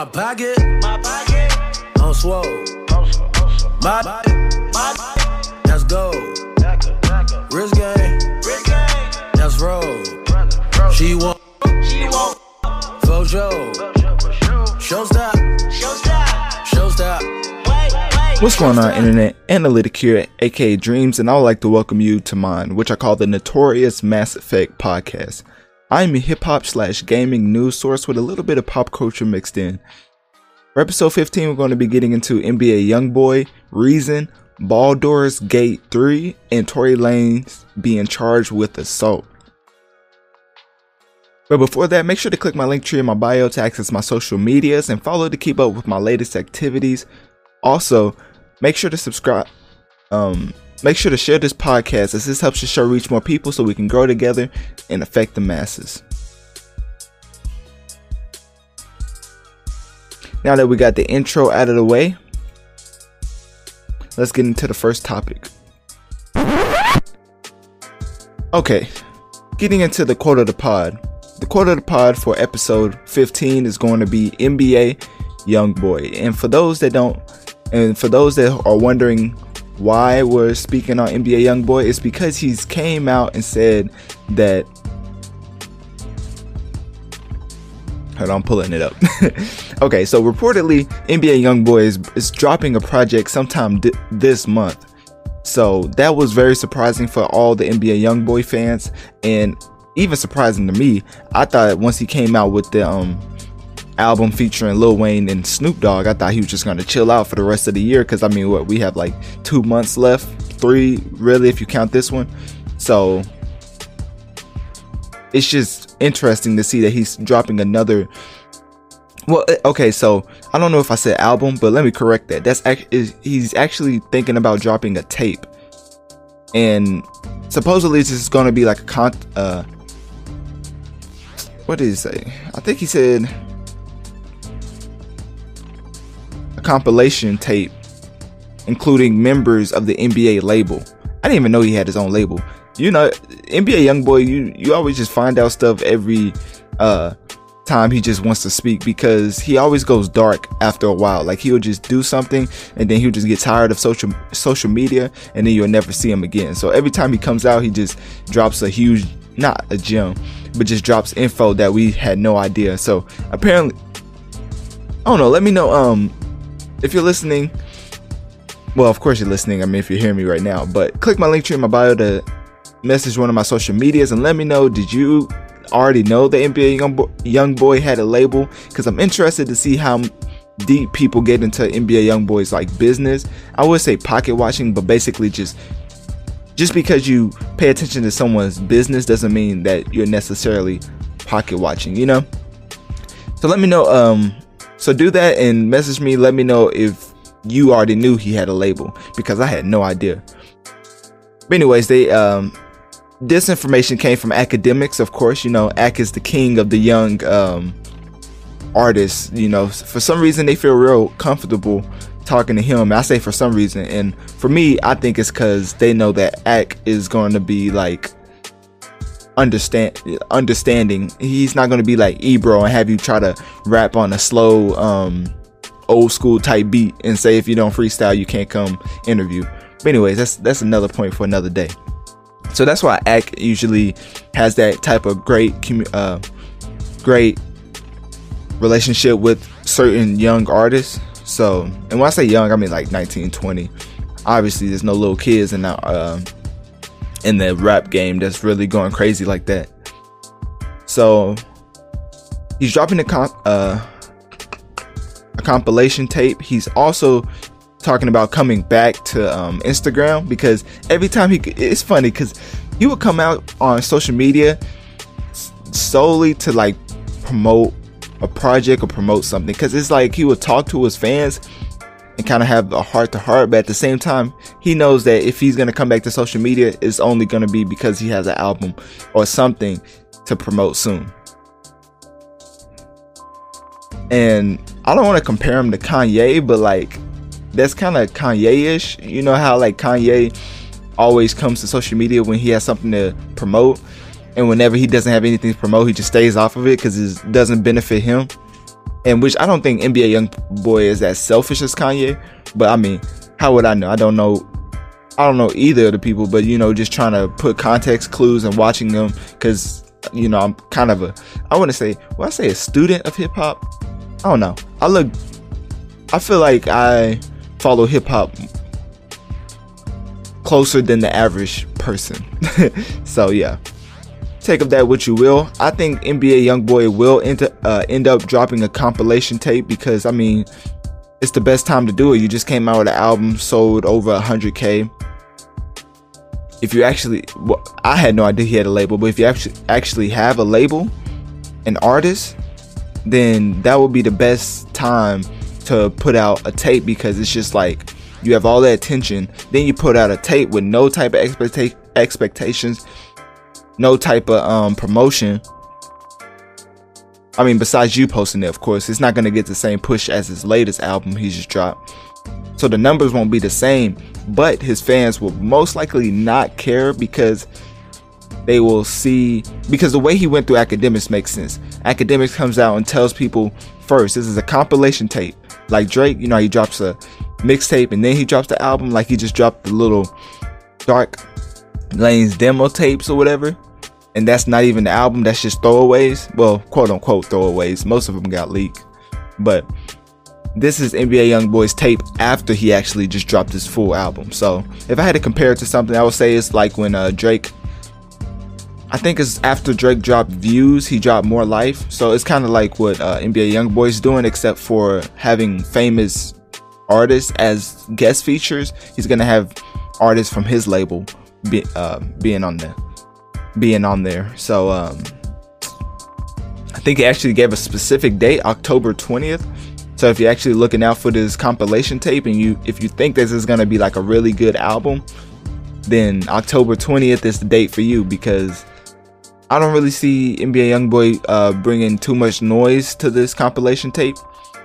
My pocket, my pocket, on swole. My, my, let's go. Wrist game, let's roll. She want, she want, for sure. Show stop, show stop, show stop. What's going on, Internet? Analytic here, aka Dreamz, and I would like to welcome you to mine, which I call the Notorious Mass Effect Podcast. I'm a hip hop slash gaming news source with a little bit of pop culture mixed in. For episode 15, we're going to be getting into NBA Youngboy, Reason, Baldur's Gate 3, and Tory Lanez being charged with assault. But before that, make sure to click my link tree in my bio to access my social medias and follow to keep up with my latest activities. Also, make sure to subscribe. Um, make sure to share this podcast as this helps the show reach more people so we can grow together and affect the masses. Now that we got the intro out of the way, let's get into the first topic. Okay, getting into the quote of the pod. The quote of the pod for episode 15 is going to be NBA Young Boy. And for those that don't, and for those that are wondering why we're speaking on NBA Youngboy, is because he's came out and said that. Hold on, I'm pulling it up. okay, so reportedly, NBA Youngboy is, is dropping a project sometime di- this month. So that was very surprising for all the NBA Youngboy fans, and even surprising to me. I thought once he came out with the um album featuring Lil Wayne and Snoop Dogg, I thought he was just gonna chill out for the rest of the year. Cause I mean, what we have like two months left, three really if you count this one. So it's just interesting to see that he's dropping another. Well, eh, okay, so I don't know if I said album, but let me correct that. That's actually he's actually thinking about dropping a tape, and supposedly this is to be like a con. Uh, what did he say? I think he said a compilation tape, including members of the NBA label. I didn't even know he had his own label. You know, NBA YoungBoy, you you always just find out stuff every uh time he just wants to speak because he always goes dark after a while. Like he'll just do something and then he'll just get tired of social social media and then you'll never see him again. So every time he comes out, he just drops a huge not a gem, but just drops info that we had no idea. So apparently I don't know, let me know um if you're listening. Well, of course you're listening. I mean, if you're hearing me right now, but click my link tree in my bio to message one of my social medias and let me know did you already know the NBA young boy, young boy had a label because I'm interested to see how deep people get into NBA young boys like business. I would say pocket watching, but basically just just because you pay attention to someone's business doesn't mean that you're necessarily pocket watching, you know? So let me know um so do that and message me let me know if you already knew he had a label because I had no idea. But anyways, they um this information came from Akademiks, of course. You know, Ak is the king of the young um, artists. You know, for some reason they feel real comfortable talking to him. I say for some reason, and for me, I think it's because they know that Ak is going to be like understand understanding. He's not going to be like Ebro and have you try to rap on a slow, um, old school type beat and say if you don't freestyle, you can't come interview. But anyways, that's that's another point for another day. So that's why Ak usually has that type of great, uh, great relationship with certain young artists. So, and when I say young, I mean like 19, 20. Obviously, there's no little kids in the uh, in the rap game that's really going crazy like that. So, he's dropping a comp, uh, a compilation tape. He's also talking about coming back to um, Instagram because every time he, it's funny because he would come out on social media solely to like promote a project or promote something because it's like he would talk to his fans and kind of have a heart to heart, but at the same time, he knows that if he's gonna come back to social media, it's only gonna be because he has an album or something to promote soon. And I don't want to compare him to Kanye, but like that's kind of Kanye-ish. You know how like Kanye always comes to social media when he has something to promote, and whenever he doesn't have anything to promote, he just stays off of it because it doesn't benefit him. And which I don't think NBA Young Boy is as selfish as Kanye, but I mean, how would I know? I don't know. I don't know either of the people, but you know, just trying to put context clues and watching them because you know I'm kind of a I want to say well I say a student of hip hop. I don't know. I look. I feel like I follow hip hop closer than the average person. so yeah, take of that what you will. I think NBA YoungBoy will end, uh, end up dropping a compilation tape because I mean, it's the best time to do it. You just came out with an album, sold over 100k. If you actually, well, I had no idea he had a label, but if you actually actually have a label, an artist, then that would be the best time to put out a tape because it's just like you have all that attention. Then you put out a tape with no type of expecta- expectations, no type of um, promotion. I mean, besides you posting it, of course, it's not gonna get the same push as his latest album he just dropped. So the numbers won't be the same, but his fans will most likely not care because they will see because the way he went through Akademiks makes sense. Akademiks comes out and tells people first, this is a compilation tape. Like Drake, you know, he drops a mixtape and then he drops the album. Like he just dropped the little Dark Lanes demo tapes or whatever. And that's not even the album, that's just throwaways. Well, quote unquote throwaways. Most of them got leaked. But this is NBA YoungBoy's tape after he actually just dropped his full album. So if I had to compare it to something, I would say it's like when uh, Drake I think it's after Drake dropped Views, he dropped More Life. So it's kind of like what uh, NBA YoungBoy's doing, except for having famous artists as guest features. He's gonna have artists from his label be, uh, being on there, being on there. So um, I think he actually gave a specific date, October twentieth. So if you're actually looking out for this compilation tape, and you if you think this is gonna be like a really good album, then October twentieth is the date for you because I don't really see NBA YoungBoy uh, bringing too much noise to this compilation tape.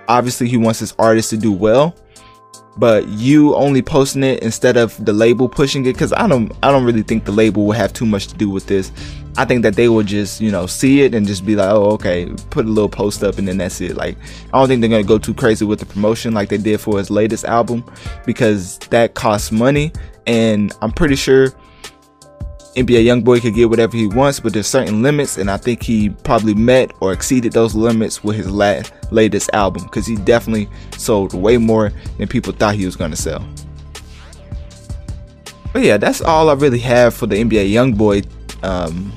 Obviously, he wants his artist to do well, but you only posting it instead of the label pushing it because I don't I don't really think the label will have too much to do with this. I think that they will just you know see it and just be like, oh okay, put a little post up and then that's it. Like I don't think they're gonna go too crazy with the promotion like they did for his latest album because that costs money and I'm pretty sure NBA YoungBoy could get whatever he wants, but there's certain limits, and I think he probably met or exceeded those limits with his last latest album because he definitely sold way more than people thought he was gonna sell. But yeah, that's all I really have for the NBA YoungBoy um,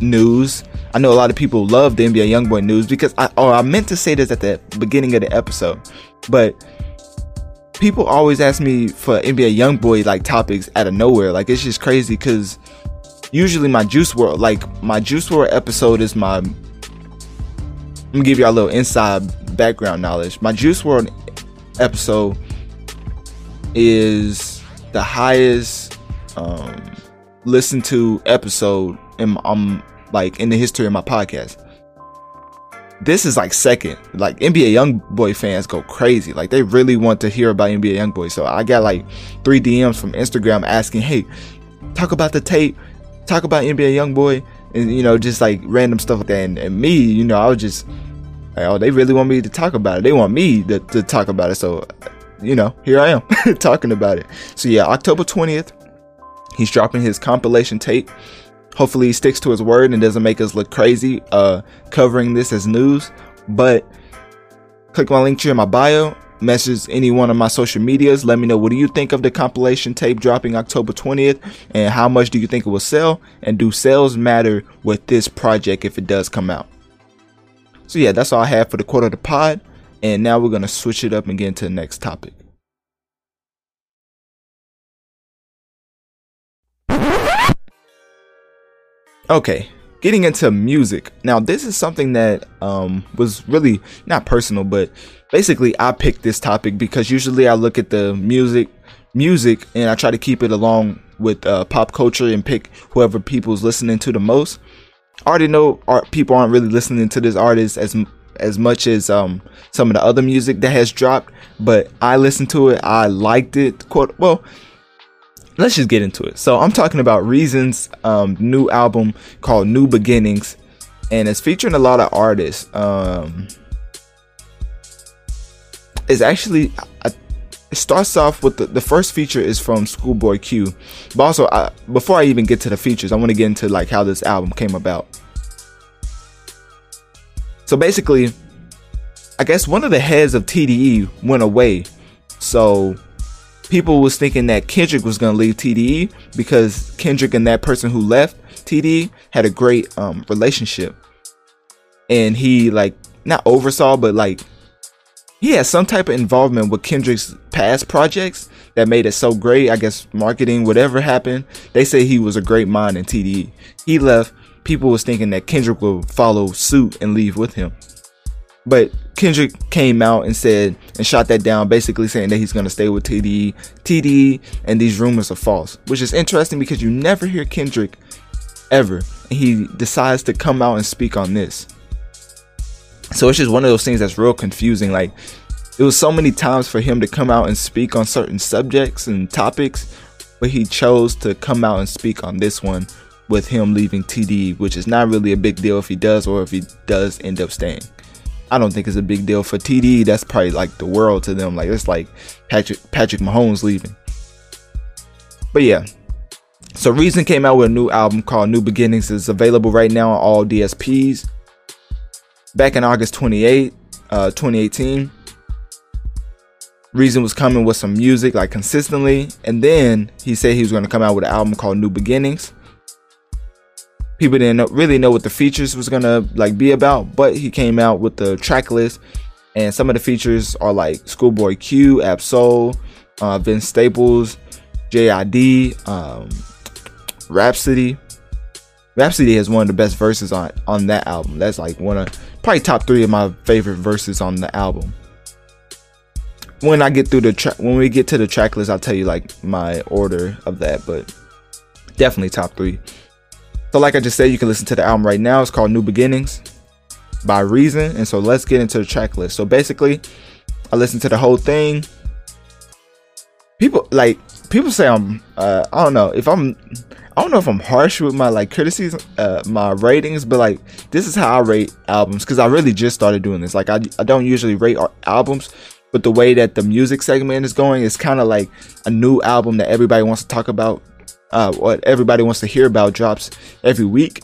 news. I know a lot of people love the NBA YoungBoy news because I or I meant to say this at the beginning of the episode, but people always ask me for NBA YoungBoy like topics out of nowhere. Like it's just crazy because usually my Juice WRLD, like my Juice WRLD episode is my. Let me give you a little inside background knowledge. My Juice WRLD episode is the highest um, listened to episode in um like in the history of my podcast this is like second. Like NBA YoungBoy fans go crazy. Like they really want to hear about NBA YoungBoy. So I got like three DMs from Instagram asking, "Hey, talk about the tape, talk about NBA YoungBoy," and you know, just like random stuff like that. And, and me, you know, I was just, like, oh, they really want me to talk about it. They want me to, to talk about it. So, you know, here I am talking about it. So yeah, October twentieth, he's dropping his compilation tape hopefully he sticks to his word and doesn't make us look crazy uh, covering this as news. But click my link here in my bio, message any one of my social medias. Let me know what do you think of the compilation tape dropping October 20th and how much do you think it will sell? And do sales matter with this project if it does come out? So yeah, that's all I have for the quarter of the pod. And now we're gonna switch it up and get into the next topic. Okay, getting into music. Now, this is something that um, was really not personal, but basically, I picked this topic because usually I look at the music, music, and I try to keep it along with uh, pop culture and pick whoever people's listening to the most. I already know art, people aren't really listening to this artist as as much as um, some of the other music that has dropped, but I listened to it. I liked it. Quote well let's just get into it. So I'm talking about Reason's um, new album called New Beginnings, and it's featuring a lot of artists. Um, it's actually it starts off with the, the first feature is from Schoolboy Q, but also I, before I even get to the features, I want to get into like how this album came about. So basically, I guess one of the heads of TDE went away, so people was thinking that Kendrick was gonna leave TDE because Kendrick and that person who left TDE had a great um, relationship, and he like not oversaw, but like he had some type of involvement with Kendrick's past projects that made it so great. I guess marketing, whatever happened, they say he was a great mind in TDE. He left. People was thinking that Kendrick would follow suit and leave with him. But Kendrick came out and said and shot that down, basically saying that he's gonna stay with TDE, TDE, and these rumors are false. Which is interesting because you never hear Kendrick ever, and he decides to come out and speak on this. So it's just one of those things that's real confusing. Like it was so many times for him to come out and speak on certain subjects and topics, but he chose to come out and speak on this one with him leaving TD, which is not really a big deal if he does or if he does end up staying. I don't think it's a big deal for TD. That's probably like the world to them. Like it's like Patrick Patrick Mahomes leaving. But yeah. So Reason came out with a new album called New Beginnings. It's available right now on all DSPs. Back in August 28, uh, 2018. Reason was coming with some music like consistently, and then he said he was going to come out with an album called New Beginnings people didn't know, really know what the features was gonna like be about, but he came out with the track list, and some of the features are like Schoolboy Q, Ab-Soul, uh, Vince Staples, JID, um, Rhapsody. Rapsody has one of the best verses on on that album. That's like one of probably top three of my favorite verses on the album. When I get through the track, when we get to the track list, I'll tell you like my order of that, but definitely top three. So, like I just said, you can listen to the album right now. It's called New Beginnings by Reason. And so, let's get into the track list. So, basically, I listened to the whole thing. People like people say I'm uh, I don't know if I'm I don't know if I'm harsh with my like criticism, uh, my ratings, but like this is how I rate albums because I really just started doing this. Like I, I don't usually rate albums, but the way that the music segment is going is kind of like a new album that everybody wants to talk about uh, what everybody wants to hear about drops every week.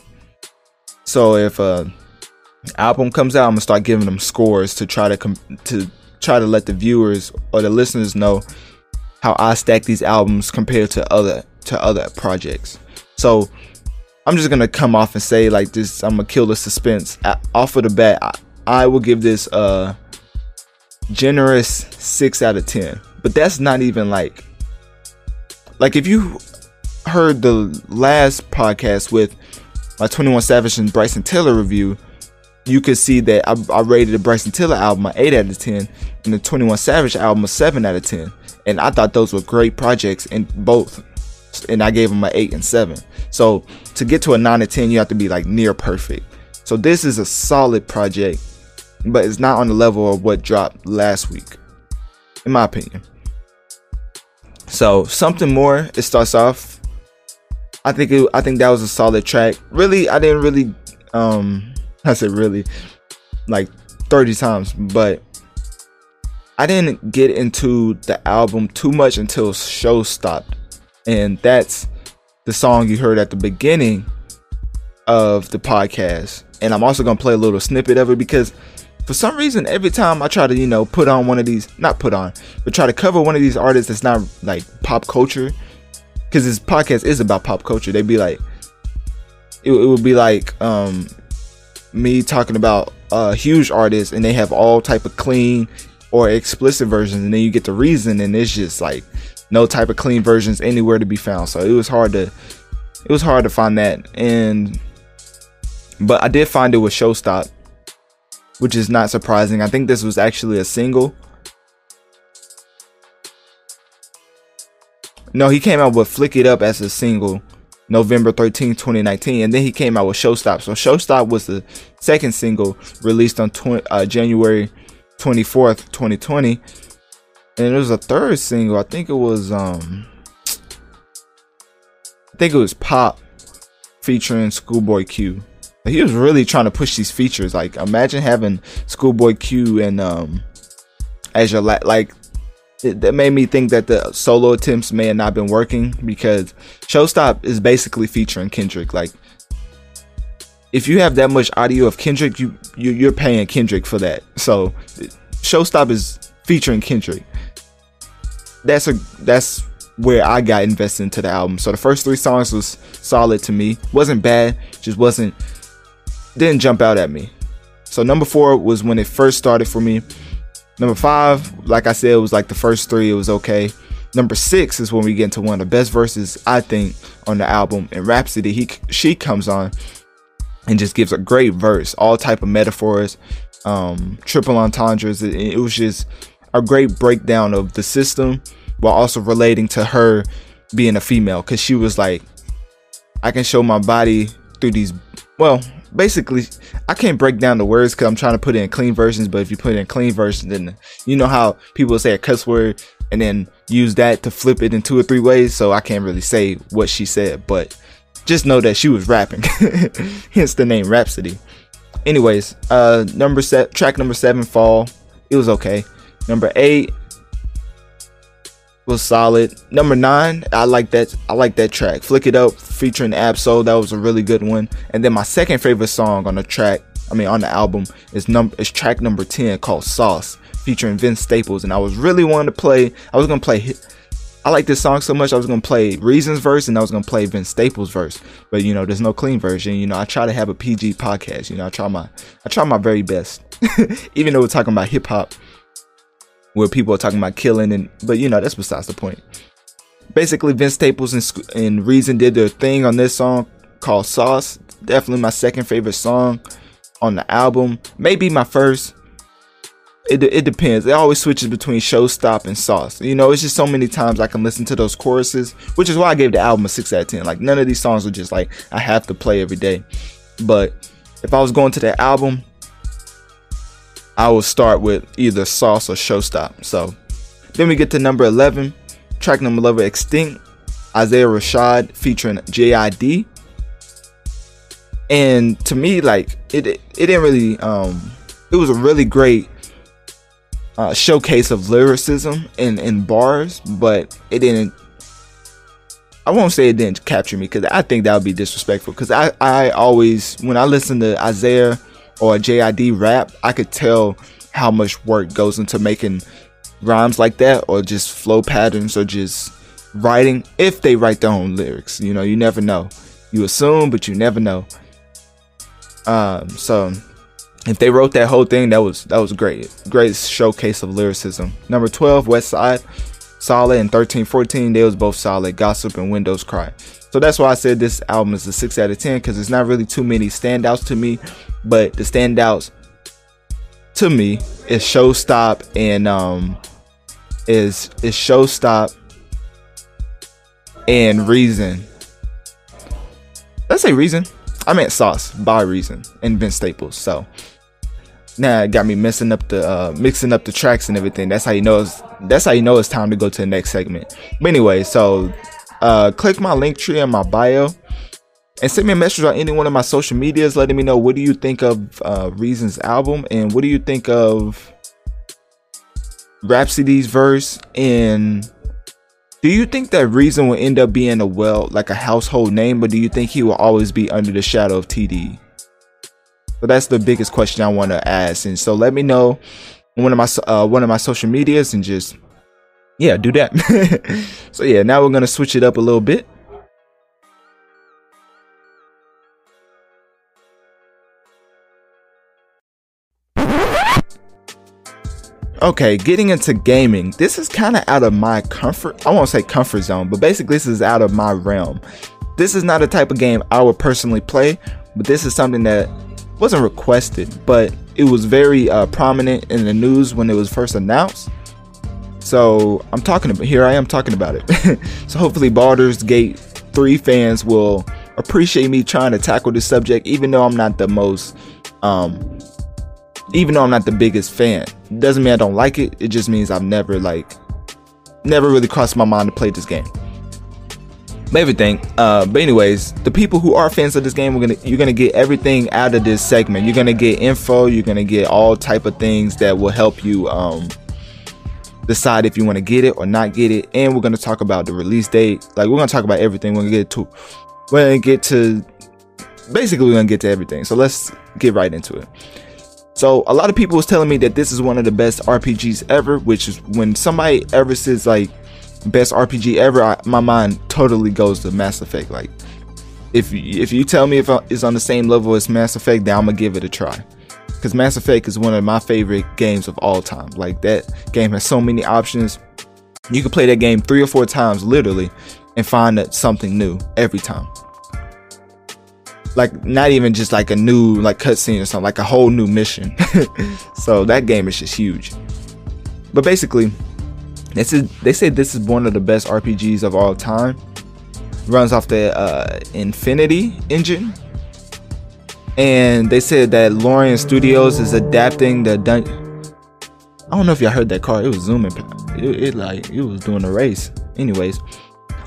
So if a album comes out, I'm gonna start giving them scores to try to com- to try to let the viewers or the listeners know how I stack these albums compared to other to other projects. So I'm just gonna come off and say like this. I'm gonna kill the suspense off of the bat. I, I will give this a generous six out of ten. But that's not even like like if you heard the last podcast with my 21 Savage and Bryson Tiller review, you could see that I, I rated the Bryson Tiller album an 8 out of 10 and the 21 Savage album a 7 out of 10. And I thought those were great projects in both. And I gave them an 8 and 7. So to get to a 9 to 10, you have to be like near perfect. So this is a solid project, but it's not on the level of what dropped last week, in my opinion. So something more, it starts off I think it, I think that was a solid track. Really, I didn't really um I said really like 30 times, but I didn't get into the album too much until show stopped. And that's the song you heard at the beginning of the podcast. And I'm also going to play a little snippet of it because for some reason every time I try to, you know, put on one of these, not put on, but try to cover one of these artists that's not like pop culture, because this podcast is about pop culture. They'd be like, it, it would be like um, me talking about a huge artist, and they have all type of clean or explicit versions, and then you get the reason, and it's just like no type of clean versions anywhere to be found. So it was hard to, it was hard to find that, and But I did find it with Showstop, which is not surprising. I think this was actually a single. No, he came out with Flick It Up as a single November 13, 2019, and then he came out with Showstop. So Showstop was the second single released on 20, uh, January 24th, 2020. And there was a third single. I think it was um I think it was Pop featuring Schoolboy Q. He was really trying to push these features. Like imagine having Schoolboy Q and um as your la- like it, that made me think that the solo attempts may have not been working because Showstop is basically featuring Kendrick. Like, if you have that much audio of Kendrick, you, you you're paying Kendrick for that. So, Showstop is featuring Kendrick. That's a that's where I got invested into the album. So the first three songs was solid to me. wasn't bad, just wasn't didn't jump out at me. So number four was when it first started for me. Number five, like I said, it was like the first three. It was okay. Number six is when we get into one of the best verses I think on the album. In Rapsody, he she comes on and just gives a great verse. All type of metaphors, um, triple entendres. It, it was just a great breakdown of the system while also relating to her being a female because she was like, I can show my body through these. Well, basically I can't break down the words because I'm trying to put in clean versions. But if you put in clean versions, then you know how people say a cuss word and then use that to flip it in two or three ways. So I can't really say what she said, but just know that she was rapping. Hence the name Rhapsody. Anyways, uh, number set track number seven, Fall. It was okay. Number eight, was solid. Number nine, I like that. I like that track. Flick it up, featuring Ab-Soul. That was a really good one. And then my second favorite song on the track, I mean on the album, is number is track number ten called Sauce, featuring Vince Staples. And I was really wanting to play. I was gonna play. I like this song so much. I was gonna play Reasons verse and I was gonna play Vince Staples verse. But you know, there's no clean version. You know, I try to have a PG podcast. You know, I try my I try my very best. Even though we're talking about hip hop where people are talking about killing and but you know that's besides the point. Basically vince staples and, and reason did their thing on this song called sauce. Definitely my second favorite song on the album. Maybe my first. It, it depends. It always switches between showstop and sauce. You know it's just so many times i can listen to those choruses which is why i gave the album a 6 out of 10 like none of these songs are just like i have to play every day. But if i was going to the album I will start with either Sauce or Showstop. So then we get to number 11, track number 11, Extinct, Isaiah Rashad featuring JID. And to me, like it, it, it didn't really, um, it was a really great uh, showcase of lyricism in in bars, but it didn't. I won't say it didn't capture me because I think that would be disrespectful. Because I I always when I listen to Isaiah or a JID rap, I could tell how much work goes into making rhymes like that or just flow patterns or just writing if they write their own lyrics. You know, you never know. You assume, but you never know. Um, so if they wrote that whole thing, that was that was great. Great showcase of lyricism. Number 12, West Side, solid, and 13, 14, they was both solid. Gossip and Windows Cry. So that's why I said this album is a 6 out of 10 because there's not really too many standouts to me, but the standouts to me is Showstop and um is is Showstop and Reason. Let's say Reason. I meant Sauce by Reason and Vince Staples. So now it got me messing up the uh, mixing up the tracks and everything. That's how you know it's that's how you know it's time to go to the next segment. But anyway, so uh, click my link tree in my bio and send me a message on any one of my social medias letting me know what do you think of uh, Reason's album and what do you think of Rapsody's verse and do you think that Reason will end up being a well like a household name, but do you think he will always be under the shadow of TD? So that's the biggest question I want to ask, and so let me know one of my uh, one of my social medias and just yeah, do that. so yeah, now we're gonna switch it up a little bit. Okay, getting into gaming. This is kind of out of my comfort. I won't say comfort zone, but basically this is out of my realm. This is not a type of game I would personally play, but this is something that wasn't requested, but it was very uh, prominent in the news when it was first announced. So I'm talking about here. I am talking about it. so hopefully, Baldur's Gate 3 fans will appreciate me trying to tackle this subject, even though I'm not the most, um, even though I'm not the biggest fan. Doesn't mean I don't like it. It just means I've never like, never really crossed my mind to play this game everything. Uh, but anyways, the people who are fans of this game, we're gonna you're gonna get everything out of this segment. You're gonna get info. You're gonna get all type of things that will help you um, decide if you want to get it or not get it. And we're gonna talk about the release date. Like we're gonna talk about everything. We're gonna get to we're gonna get to basically we're gonna get to everything. So let's get right into it. So a lot of people was telling me that this is one of the best RPGs ever, which is when somebody ever says like best RPG ever, I, my mind totally goes to Mass Effect. Like, if if you tell me if it's on the same level as Mass Effect, then I'm gonna give it a try. Because Mass Effect is one of my favorite games of all time. Like that game has so many options. You can play that game three or four times, literally, and find something new every time. Like not even just like a new like cutscene or something, like a whole new mission. so that game is just huge. But basically, this is they say this is one of the best RPGs of all time. Runs off the uh, Infinity engine, and they said that Larian Studios is adapting the dun- I don't know if y'all heard that car. It was zooming. It, it like it was doing a race. Anyways,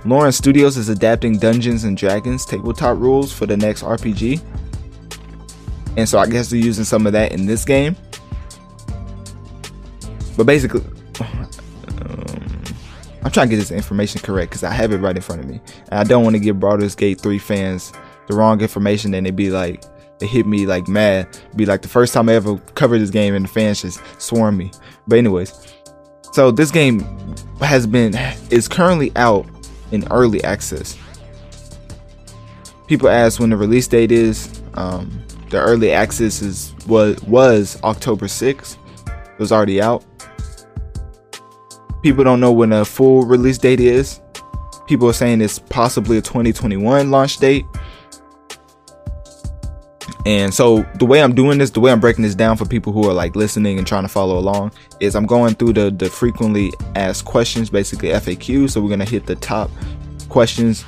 Larian Studios is adapting Dungeons and Dragons tabletop rules for the next RPG, and so I guess they're using some of that in this game. But basically, um, I'm trying to get this information correct because I have it right in front of me. And I don't want to give Baldur's Gate 3 fans the wrong information and they'd be like, they hit me like mad. Be like the first time I ever covered this game and the fans just swarm me. But anyways, so this game has been is currently out in early access. People ask when the release date is. Um, the early access is was was October 6th. It was already out. People don't know when a full release date is. People are saying it's possibly a 2021 launch date. And so the way I'm doing this, the way I'm breaking this down for people who are like listening and trying to follow along, is I'm going through the the frequently asked questions, basically FAQ. So we're gonna hit the top questions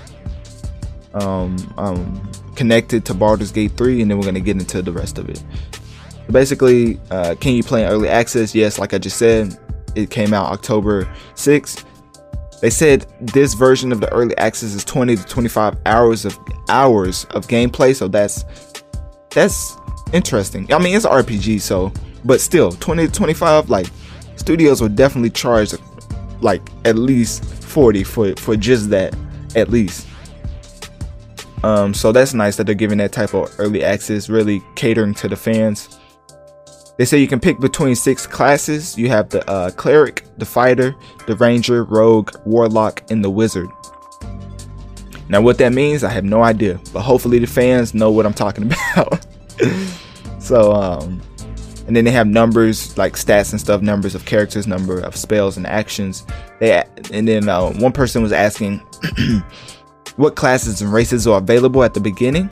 um, um, connected to Baldur's Gate 3, and then we're gonna get into the rest of it. Basically, uh, can you play in early access? Yes, like I just said, it came out October 6th. They said this version of the early access is 20 to 25 hours of hours of gameplay, so that's that's interesting. I mean, it's RPG, so but still 20 to 25 like studios will definitely charge like at least 40 for for just that at least. Um, so that's nice that they're giving that type of early access, really catering to the fans. They say you can pick between six classes. You have the uh, cleric, the fighter, the ranger, rogue, warlock, and the wizard. Now, what that means, I have no idea, but hopefully the fans know what I'm talking about. so, um, and then they have numbers like stats and stuff, numbers of characters, number of spells and actions. They and then uh, one person was asking what classes and races are available at the beginning.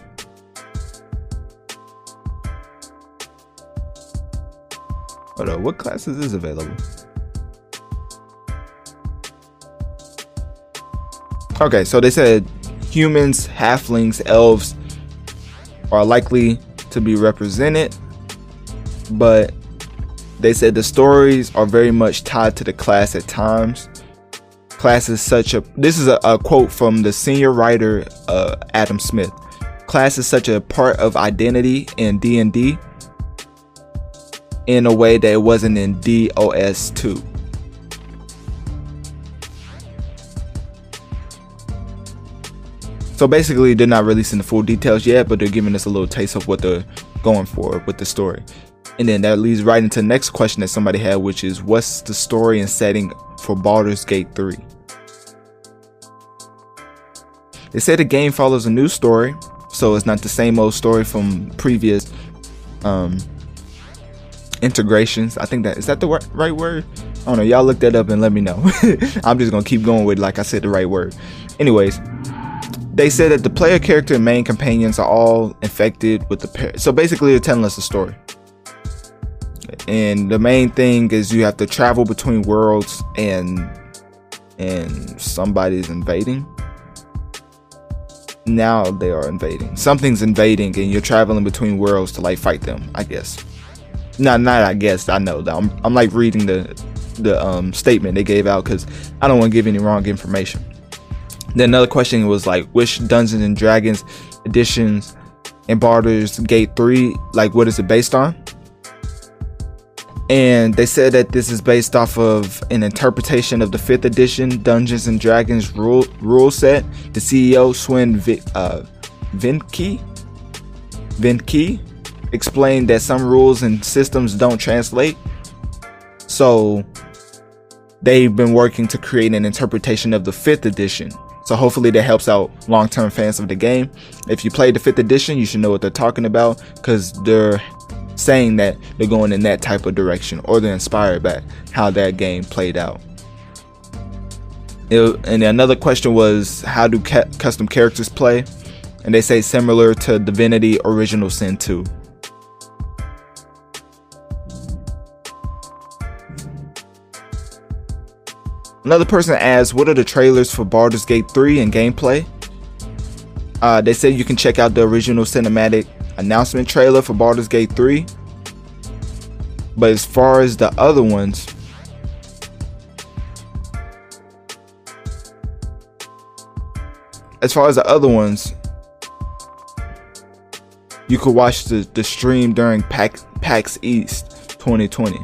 Hold on, what classes is available? Okay, so they said humans, halflings, elves are likely to be represented, but they said the stories are very much tied to the class at times. Class is such a this is a, a quote from the senior writer uh, Adam Smith. Class is such a part of identity in D and D in a way that it wasn't in DOS2. So basically, they're not releasing the full details yet, but they're giving us a little taste of what they're going for with the story. And then that leads right into the next question that somebody had, which is what's the story and setting for Baldur's Gate 3? They say the game follows a new story, so it's not the same old story from previous um, integrations. I think that is that the right word. I don't know. Y'all look that up and let me know. I'm just gonna keep going with like I said the right word. Anyways, they said that the player character and main companions are all infected with the par- so basically they're telling us a story. And the main thing is you have to travel between worlds and and somebody's invading. Now they are invading. Something's invading and you're traveling between worlds to like fight them i guess. Not not i guess i know that. I'm, I'm like reading the the um, statement they gave out because i don't want to give any wrong information then another question was like, which Dungeons and Dragons editions in Baldur's Gate 3, like what is it based on? And they said that this is based off of an interpretation of the 5th edition Dungeons and Dragons rule rule set. The CEO Swen v- uh, Vincke Vincke explained that some rules and systems don't translate. So they've been working to create an interpretation of the 5th edition so hopefully that helps out long-term fans of the game. If you played the fifth edition, you should know what they're talking about because they're saying that they're going in that type of direction or they're inspired by how that game played out. It, and another question was how do ca- custom characters play? And they say similar to Divinity Original Sin 2. Another person asks, "What are the trailers for Baldur's Gate 3 and gameplay?" Uh, they said you can check out the original cinematic announcement trailer for Baldur's Gate 3. But as far as the other ones, as far as the other ones, you could watch the, the stream during PAX, PAX East 2020.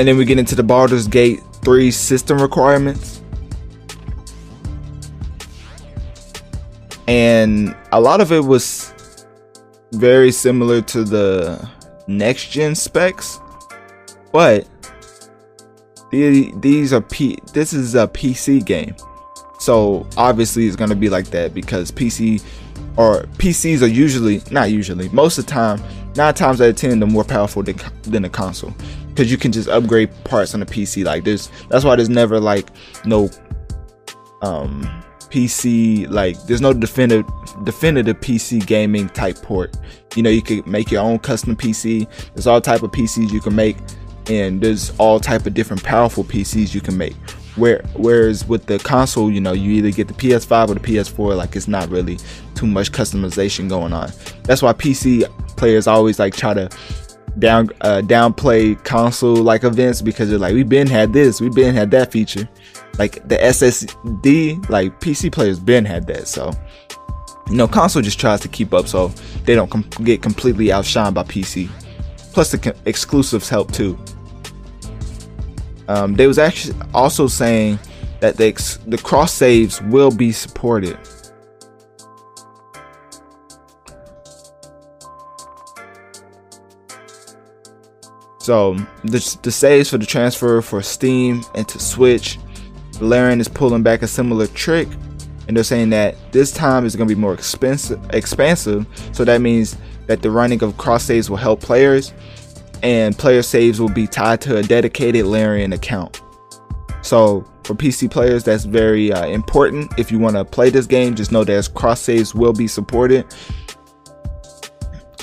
And then we get into the Baldur's Gate 3 system requirements. And a lot of it was very similar to the next gen specs. But these are P this is a PC game. So obviously it's gonna be like that because PC or PCs are usually not usually most of the time nine times out of ten they're more powerful than, than a console because you can just upgrade parts on a PC. Like there's that's why there's never like no um PC like there's no definitive definitive PC gaming type port. You know, you can make your own custom PC. There's all type of PCs you can make and there's all type of different powerful PCs you can make. Where whereas with the console, you know, you either get the PS5 or the PS4, like it's not really too much customization going on. That's why PC players always like try to down uh, downplay console like events because they're like we've been had this, we've been had that feature. Like the SSD, like PC players been had that. So you know, console just tries to keep up so they don't com- get completely outshined by PC. Plus the co- exclusives help too. Um, they was actually also saying that the ex- the cross saves will be supported. So the, the saves for the transfer for Steam and to Switch, Larian is pulling back a similar trick, and they're saying that this time is going to be more expensive, expansive. So that means that the running of cross saves will help players, and player saves will be tied to a dedicated Larian account. So for PC players, that's very uh, important. If you want to play this game, just know that cross saves will be supported,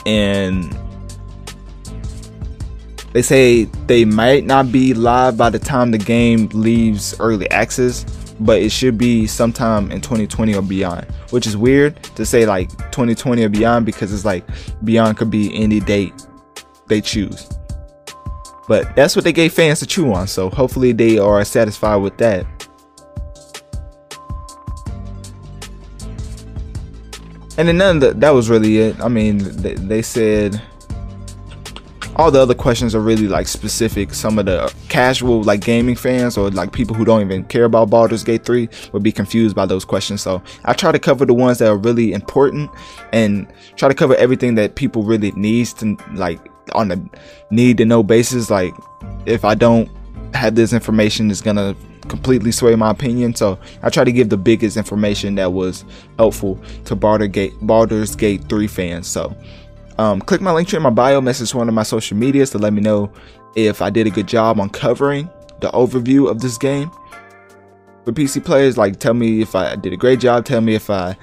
and they say they might not be live by the time the game leaves early access, but it should be sometime in 2020 or beyond. Which is weird to say like 2020 or beyond because it's like beyond could be any date they choose. But that's what they gave fans to chew on, so hopefully they are satisfied with that. And then none that, that was really it. I mean, they, they said all the other questions are really like specific. Some of the casual like gaming fans or like people who don't even care about Baldur's Gate 3 would be confused by those questions. So I try to cover the ones that are really important and try to cover everything that people really needs to like on a need to know basis. Like if I don't have this information, it's gonna completely sway my opinion. So I try to give the biggest information that was helpful to Baldur's Gate, Baldur's Gate 3 fans. So um, click my Linktree in my bio, message one of my social medias to let me know if I did a good job on covering the overview of this game. for PC players. Like, tell me if I did a great job. Tell me if I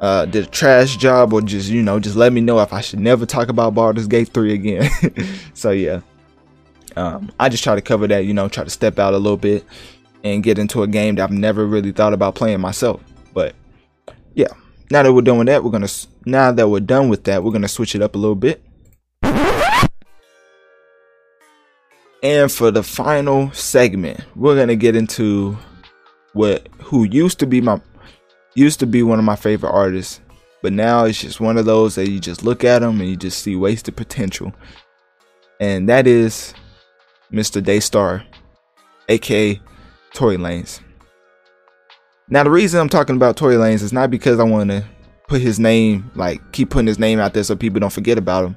uh, did a trash job, or just you know, just let me know if I should never talk about Baldur's Gate three again. so yeah, um, I just try to cover that. You know, try to step out a little bit and get into a game that I've never really thought about playing myself. But yeah, now that we're done with that, we're gonna now that we're done with that, we're gonna switch it up a little bit. And for the final segment, we're gonna get into what who used to be my used to be one of my favorite artists, but now it's just one of those that you just look at them and you just see wasted potential. And that is Mr. Daystar, aka Tory Lanez. Now the reason I'm talking about Tory Lanez is not because I want to put his name like keep putting his name out there so people don't forget about him.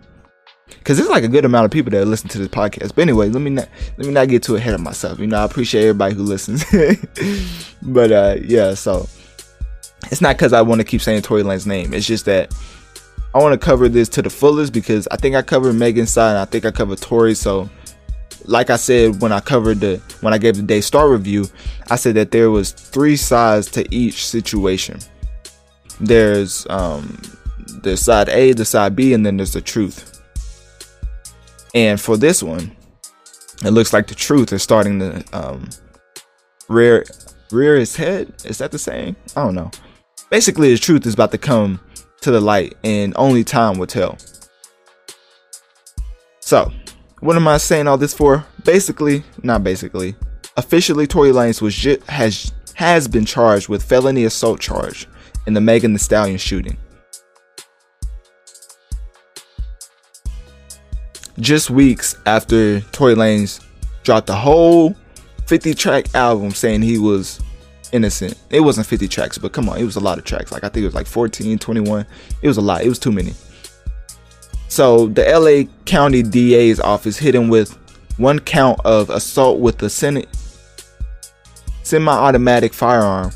Cause there's like a good amount of people that listen to this podcast. But anyway, let me not let me not get too ahead of myself. You know, I appreciate everybody who listens. but uh yeah, so it's not because I want to keep saying Tory Lanez's name. It's just that I want to cover this to the fullest because I think I covered Megan's side and I think I covered Tory. So like I said when I covered the when I gave the Daystar review, I said that there was three sides to each situation. There's um side A, the side B, and then there's the truth. And for this one, it looks like the truth is starting to um rear rear its head. Is that the saying? I don't know. Basically, the truth is about to come to the light, and only time will tell. So, what am I saying all this for? Basically, not basically. Officially, Tory Lanez was ju- has has been charged with felony assault charge in the Megan Thee Stallion shooting. Just weeks after Tory Lanez dropped the whole 50 track album saying he was innocent. It wasn't 50 tracks, but come on, it was a lot of tracks. Like I think it was like 14, 21. It was a lot. It was too many. So the LA County DA's office hit him with one count of assault with a semi-automatic firearm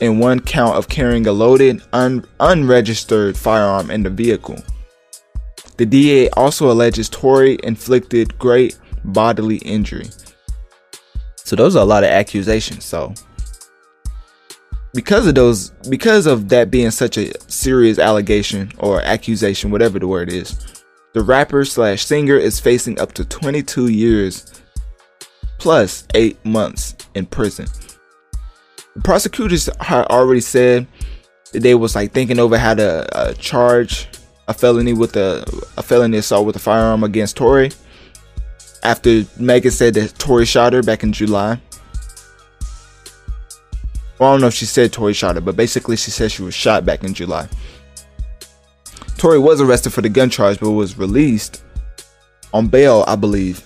and one count of carrying a loaded un- unregistered firearm in the vehicle. The DA also alleges Tory inflicted great bodily injury. So those are a lot of accusations. So because of those because of that being such a serious allegation or accusation whatever the word is the rapper slash singer is facing up to 22 years plus 8 months in prison. The prosecutors had already said that they was like thinking over how to uh, charge a felony with a, a felony assault with a firearm against Tory after Megan said that Tory shot her back in July well, I don't know if she said Tory shot her, but basically she said she was shot back in July. Tory was arrested for the gun charge, but was released on bail, I believe.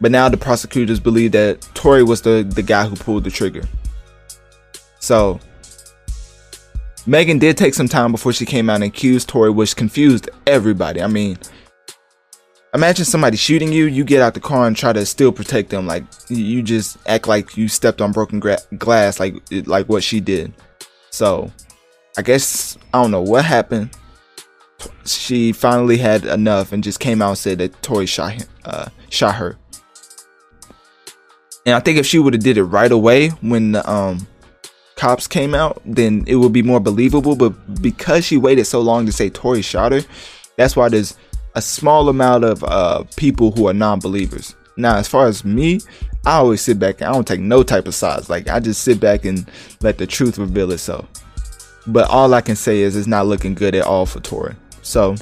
But now the prosecutors believe that Tory was the, the guy who pulled the trigger. So, Megan did take some time before she came out and accused Tory, which confused everybody. I mean, imagine somebody shooting you you get out the car and try to still protect them like you just act like you stepped on broken gra- glass like like what she did. So i guess i don't know what happened. She finally had enough and just came out and said that toy shot him, uh, shot her. And i think if she would have did it right away when the um cops came out then it would be more believable but because she waited so long to say tory shot her that's why there's a small amount of uh, people who are non-believers. Now, as far as me, I always sit back. I don't take no type of sides. Like I just sit back and let the truth reveal itself. But all I can say is it's not looking good at all for Tory. So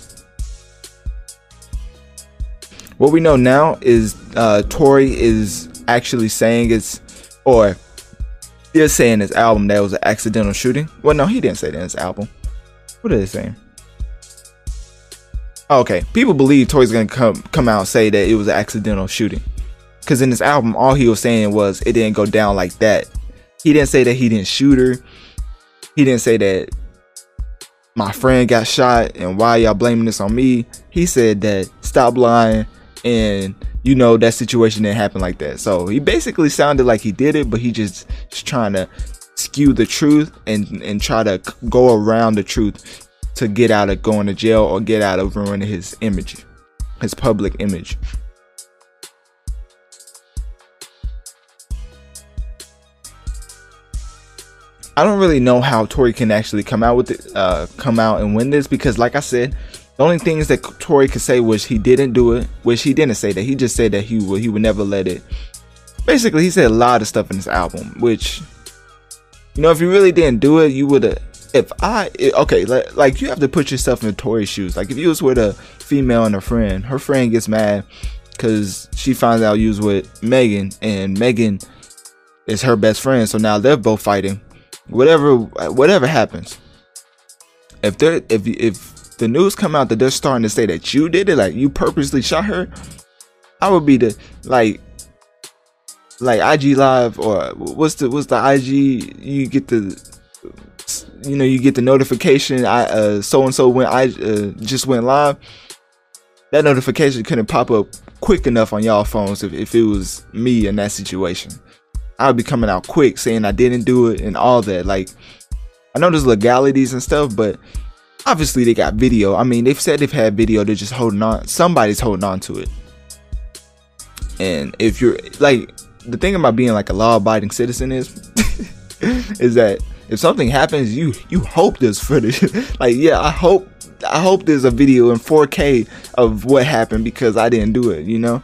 what we know now is uh, Tory is actually saying it's or is saying his album that was an accidental shooting. Well, no, he didn't say that in his album. What are they saying? Oh, okay, people believe Tory's gonna come come out and say that it was an accidental shooting, because in this album, all he was saying was it didn't go down like that. He didn't say that he didn't shoot her. He didn't say that my friend got shot and why y'all blaming this on me. He said that stop lying and you know that situation didn't happen like that. So he basically sounded like he did it, but he just, just trying to skew the truth and and try to go around the truth to get out of going to jail or get out of ruining his image, his public image. I don't really know how Tory can actually come out with it, uh, come out and win this because, like I said, the only things that Tory could say was he didn't do it, which he didn't say that. He just said that he would he would never let it. Basically, he said a lot of stuff in this album, which you know, if you really didn't do it, you would have. If I okay, like, like you have to put yourself in Tory's shoes. Like if you was with a female and a friend, her friend gets mad because she finds out you was with Megan, and Megan is her best friend. So now they're both fighting. Whatever, whatever happens, if they're if if the news come out that they're starting to say that you did it, like you purposely shot her, I would be the like like IG live or what's the what's the IG you get the you know you get the notification I uh so and so went I uh, just went live that notification couldn't pop up quick enough on y'all phones if, if it was me in that situation I would be coming out quick saying I didn't do it and all that like I know there's legalities and stuff but obviously they got video. I mean, they've said they've had video. They're just holding on. Somebody's holding on to it. And if you're like, the thing about being like a law-abiding citizen is, is that if something happens, you you hope there's footage. like, yeah, I hope I hope there's a video in 4K of what happened because I didn't do it. You know.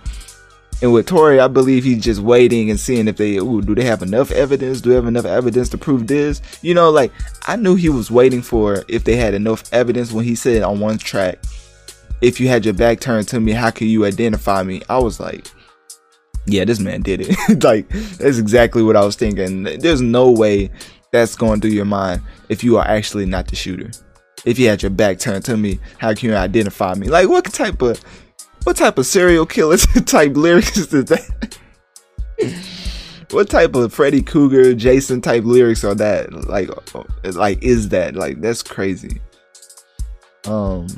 And with Tory, I believe he's just waiting and seeing if they, ooh, do they have enough evidence? Do they have enough evidence to prove this? You know, like I knew he was waiting for if they had enough evidence when he said on one track, if you had your back turned to me, how can you identify me? I was like, yeah, this man did it. like that's exactly what I was thinking. There's no way that's going through your mind if you are actually not the shooter. If you had your back turned to me, how can you identify me? Like what type of what type of serial killer type lyrics is that? what type of Freddy Cougar, Jason type lyrics are that? Like, like is that like that's crazy? Um.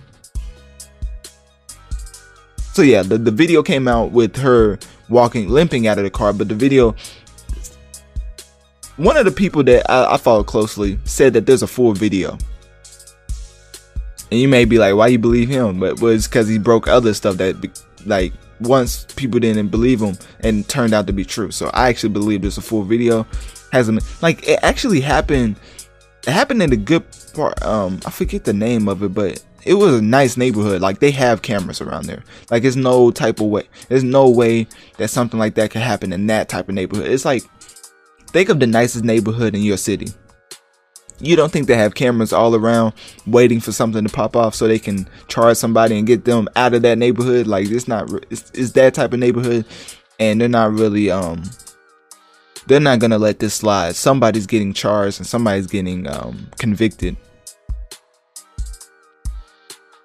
So yeah, the the video came out with her walking, limping out of the car, but the video. One of the people that I, I followed closely said that there's a full video and you may be like, why you believe him? But was because he broke other stuff that, like, once people didn't believe him and turned out to be true. So I actually believe there's a full video. Hasn't like it actually happened. It happened in a good part. Um, I forget the name of it, but it was a nice neighborhood. Like they have cameras around there. Like it's no type of way. There's no way that something like that could happen in that type of neighborhood. It's like think of the nicest neighborhood in your city. You don't think they have cameras all around waiting for something to pop off so they can charge somebody and get them out of that neighborhood? Like it's not it's, it's that type of neighborhood and they're not really um they're not gonna let this slide. Somebody's getting charged and somebody's getting um convicted.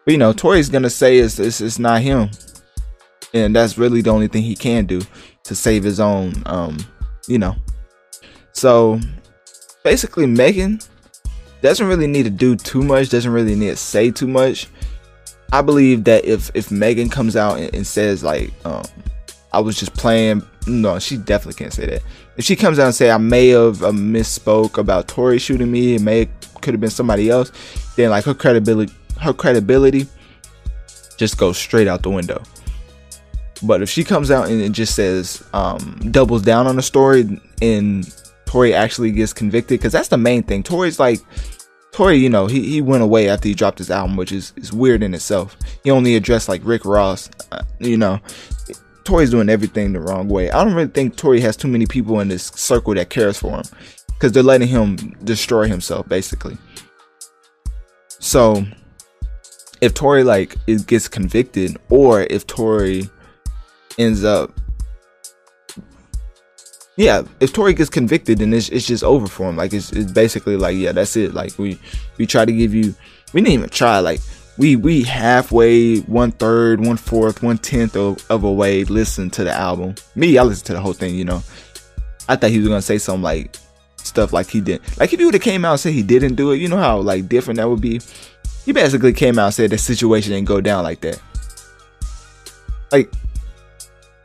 But you know Tory's gonna say it's, it's, it's not him. And that's really the only thing he can do to save his own um you know so basically Megan doesn't really need to do too much, doesn't really need to say too much. I believe that if if Megan comes out and, and says like, um, I was just playing, no, she definitely can't say that. If she comes out and say I may have uh, misspoke about Tory shooting me, it may could have been somebody else, then like her credibility, her credibility, just goes straight out the window. But if she comes out and just says, um, doubles down on the story and Tory actually gets convicted because that's the main thing. Tory's like Tory, you know, he, he went away after he dropped his album, which is, is weird in itself. He only addressed like Rick Ross, uh, you know. Tory's doing everything the wrong way. I don't really think Tory has too many people in this circle that cares for him because they're letting him destroy himself basically. So if Tory like it gets convicted or if Tory ends up yeah, if Tory gets convicted, then it's, it's just over for him. Like it's, it's basically like yeah, that's it. Like we we try to give you, we didn't even try. Like we we halfway, one third, one fourth, one tenth of, of a way listen to the album. Me, I listened to the whole thing. You know, I thought he was gonna say something like stuff like he didn't. Like if he would have came out and said he didn't do it, you know how like different that would be. He basically came out and said the situation didn't go down like that. Like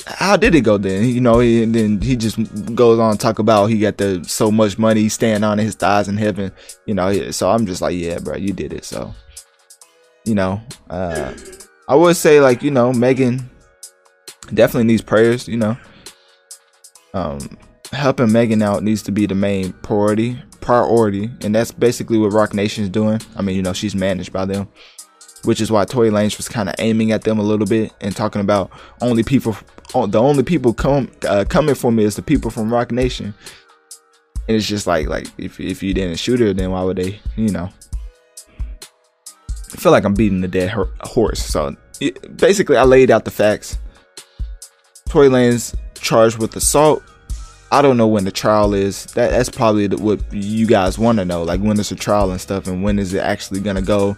how did it go then? You know, and then he just goes on talk about he got the so much money stand on his thighs in heaven. You know, so I'm just like, yeah, bro, you did it. So, you know, uh, I would say like, you know, Megan definitely needs prayers. You know, um, helping Megan out needs to be the main priority. priority, and that's basically what Roc Nation is doing. I mean, you know, she's managed by them, which is why Tory Lanez was kind of aiming at them a little bit and talking about only people, the only people come uh, coming for me is the people from Roc Nation. And it's just like, like if if you didn't shoot her, then why would they, you know? I feel like I'm beating the dead horse. So basically, I laid out the facts. Tory Lanez charged with assault. I don't know when the trial is. That that's probably what you guys want to know. Like when is the trial and stuff, and when is it actually gonna go,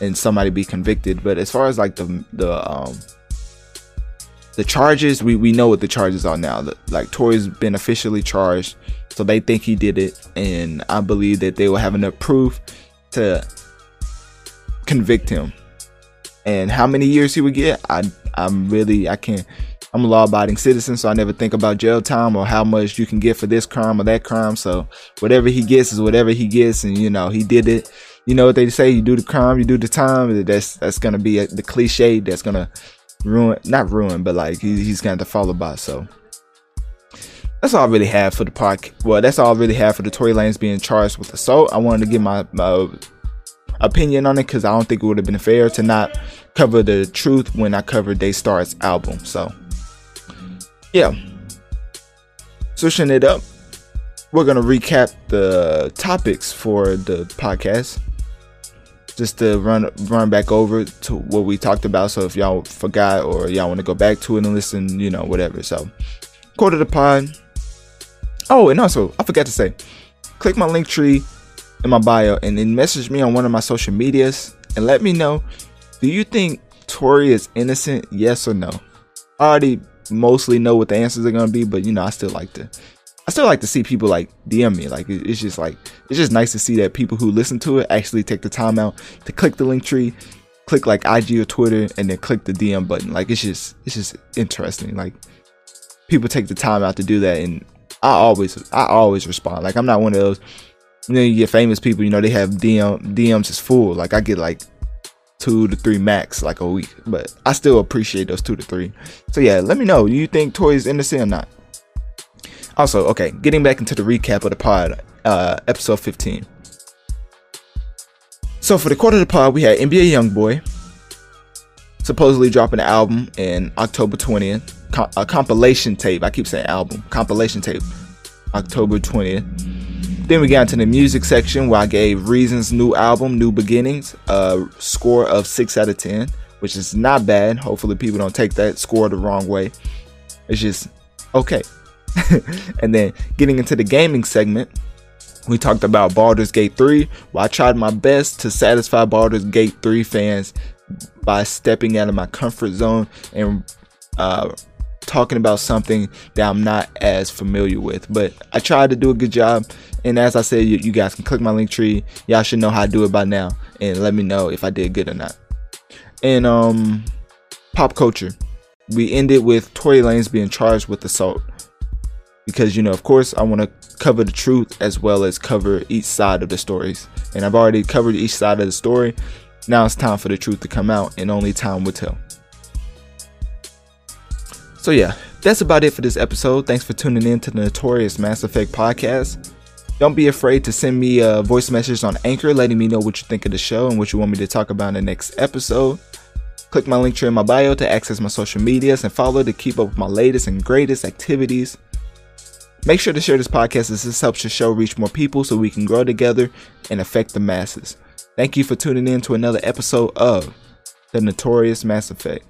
and somebody be convicted. But as far as like the the um the charges, we we know what the charges are now. Like Tory's been officially charged, so they think he did it, and I believe that they will have enough proof to convict him. And how many years he would get, I I'm really I can't I'm a law abiding citizen, so I never think about jail time or how much you can get for this crime or that crime. So whatever he gets is whatever he gets, and you know he did it. You know what they say: you do the crime, you do the time. That's that's gonna be a, the cliche that's gonna ruin, not ruin, but like he, he's gonna have to follow by. So that's all I really have for the park. Well, that's all I really have for the Tory Lanez being charged with assault. I wanted to give my, my opinion on it because I don't think it would have been fair to not cover the truth when I covered Daystar's album. So yeah. Switching it up, we're gonna recap the topics for the podcast. Just to run run back over to what we talked about. So if y'all forgot or y'all want to go back to it and listen, you know, whatever. So quarter the pod. Oh, and also I forgot to say, click my Linktree in my bio and then message me on one of my social medias and let me know do you think Tory is innocent? Yes or no? I already mostly know what the answers are gonna be, but you know, I still like to I still like to see people like DM me. Like it's just like it's just nice to see that people who listen to it actually take the time out to click the Linktree, click like IG or Twitter, and then click the DM button. Like it's just it's just interesting. Like people take the time out to do that, and I always I always respond. Like I'm not one of those. You know, you get famous people. You know, they have DM DMs is full. Like I get like two to three max like a week. But I still appreciate those two to three. So yeah, let me know. Do you think Tory's innocent or not? Also, okay, getting back into the recap of the pod, uh, episode 15. So for the quarter of the pod, we had NBA YoungBoy supposedly dropping an album in October 20th, a compilation tape. I keep saying album, compilation tape, October 20th. Then we got into the music section where I gave Reason's new album, New Beginnings, a score of 6 out of 10, which is not bad. Hopefully, people don't take that score the wrong way. It's just okay. and then getting into the gaming segment, we talked about Baldur's Gate 3. Well, I tried my best to satisfy Baldur's Gate 3 fans by stepping out of my comfort zone and uh, talking about something that I'm not as familiar with. But I tried to do a good job. And as I said, you, you guys can click my Linktree. Y'all should know how to do it by now. And let me know if I did good or not. And um pop culture. We ended with Tory Lanez being charged with assault. Because, you know, of course, I want to cover the truth as well as cover each side of the stories. And I've already covered each side of the story. Now it's time for the truth to come out, and only time will tell. So yeah, that's about it for this episode. Thanks for tuning in to the Notorious Mass Effect podcast. Don't be afraid to send me a voice message on Anchor letting me know what you think of the show and what you want me to talk about in the next episode. Click my Linktree in my bio to access my social medias and follow to keep up with my latest and greatest activities. Make sure to share this podcast as this helps the show reach more people so we can grow together and affect the masses. Thank you for tuning in to another episode of The Notorious Mass Effect.